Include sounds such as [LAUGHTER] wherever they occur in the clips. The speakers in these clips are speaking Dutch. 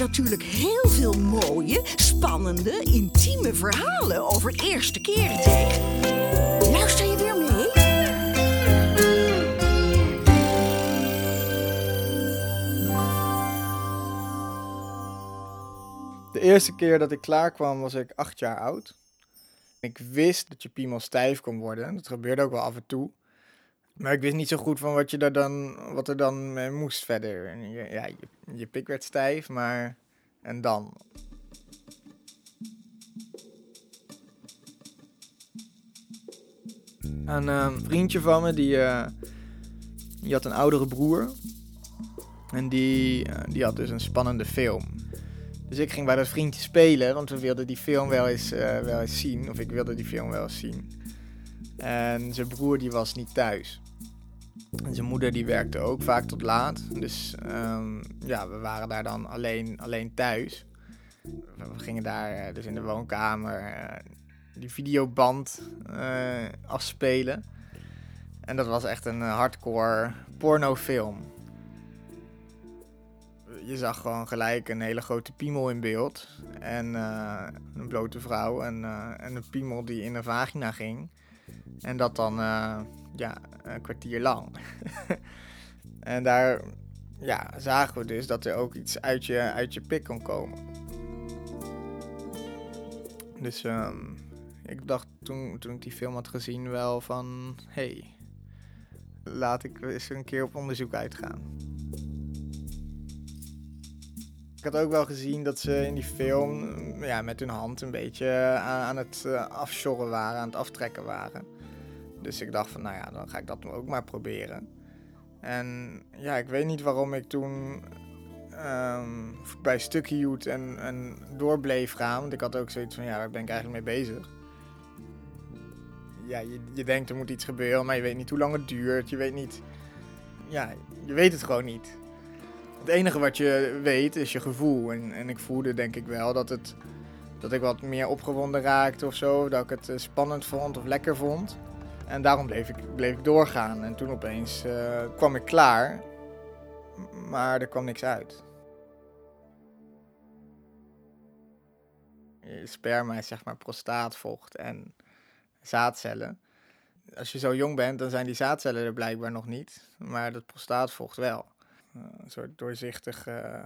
natuurlijk heel veel mooie, spannende, intieme verhalen over eerste keerdate. Luister je weer mee? De eerste keer dat ik klaar kwam was ik acht jaar oud. Ik wist dat je piemel stijf kon worden. Dat gebeurde ook wel af en toe. Maar ik wist niet zo goed van wat, je er dan, wat er dan mee moest verder. Ja, je, je pik werd stijf, maar... En dan? Een eh, vriendje van me, die, eh, die had een oudere broer. En die, eh, die had dus een spannende film. Dus ik ging bij dat vriendje spelen, want we wilden die film wel eens, wel eens zien. Of ik wilde die film wel eens zien. En zijn broer die was niet thuis. En zijn moeder die werkte ook vaak tot laat. Dus ehm, ja, we waren daar dan alleen, alleen thuis. We gingen daar dus in de woonkamer die videoband uh, afspelen. En dat was echt een hardcore pornofilm. Je zag gewoon gelijk een hele grote piemel in beeld. En een blote vrouw en, en een piemel die in een vagina ging. En dat dan ja, een kwartier lang. [LAUGHS] en daar ja, zagen we dus dat er ook iets uit je, uit je pik kon komen. Dus um, ik dacht toen, toen ik die film had gezien wel van... hey, laat ik eens een keer op onderzoek uitgaan. Ik had ook wel gezien dat ze in die film ja, met hun hand een beetje aan, aan het uh, afsjorren waren, aan het aftrekken waren. Dus ik dacht van, nou ja, dan ga ik dat ook maar proberen. En ja, ik weet niet waarom ik toen um, bij stukje hield en, en door bleef gaan. Want ik had ook zoiets van, ja, waar ben ik eigenlijk mee bezig? Ja, je, je denkt er moet iets gebeuren, maar je weet niet hoe lang het duurt. Je weet niet, ja, je weet het gewoon niet. Het enige wat je weet is je gevoel. En, en ik voelde denk ik wel dat, het, dat ik wat meer opgewonden raakte of zo. Dat ik het uh, spannend vond of lekker vond. En daarom bleef ik, bleef ik doorgaan. En toen opeens uh, kwam ik klaar. Maar er kwam niks uit. Sperma is zeg maar prostaatvocht en zaadcellen. Als je zo jong bent, dan zijn die zaadcellen er blijkbaar nog niet. Maar dat prostaatvocht wel. Uh, een soort doorzichtig, uh,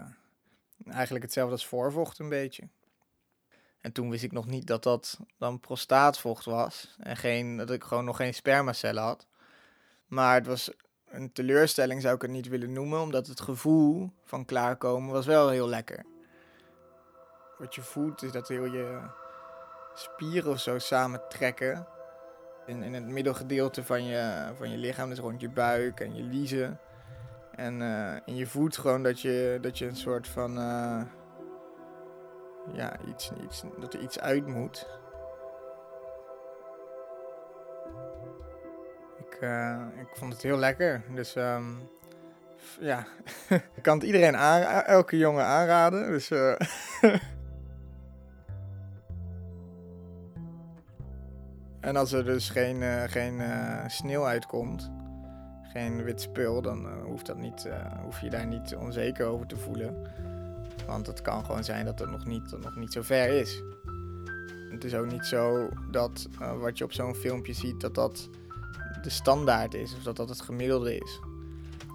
eigenlijk hetzelfde als voorvocht een beetje. En toen wist ik nog niet dat dat dan prostaatvocht was. En geen, dat ik gewoon nog geen spermacellen had. Maar het was een teleurstelling, zou ik het niet willen noemen. Omdat het gevoel van klaarkomen was wel heel lekker. Wat je voelt is dat heel je spieren of zo samentrekken. In, in het middelgedeelte van je, van je lichaam, dus rond je buik en je liezen. En, uh, en je voelt gewoon dat je, dat je een soort van. Uh, ja, iets, dat er iets uit moet. Ik, uh, ik vond het heel lekker. Dus um, ja, ik [LAUGHS] kan het iedereen aan, elke jongen aanraden. Dus. [LAUGHS] En als er dus geen, uh, geen sneeuw uitkomt, geen wit spul, dan hoeft, dat niet, hoef je daar niet onzeker over te voelen. Want het kan gewoon zijn dat het nog niet, dat nog niet zo ver is. Het is ook niet zo dat wat je op zo'n filmpje ziet, dat dat de standaard is. Of dat dat het gemiddelde is.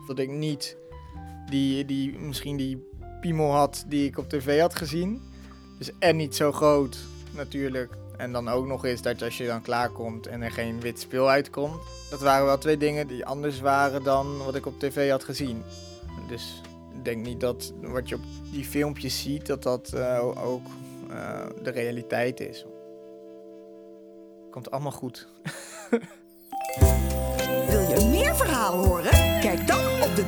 Dat ik niet die, die, misschien die piemel had die ik op tv had gezien. Dus en niet zo groot natuurlijk en dan ook nog eens dat als je dan klaarkomt en er geen wit speel uitkomt. Dat waren wel twee dingen die anders waren dan wat ik op tv had gezien. Dus denk niet dat wat je op die filmpjes ziet, dat dat uh, ook uh, de realiteit is. Komt allemaal goed. Wil je meer verhalen horen? Kijk dan op de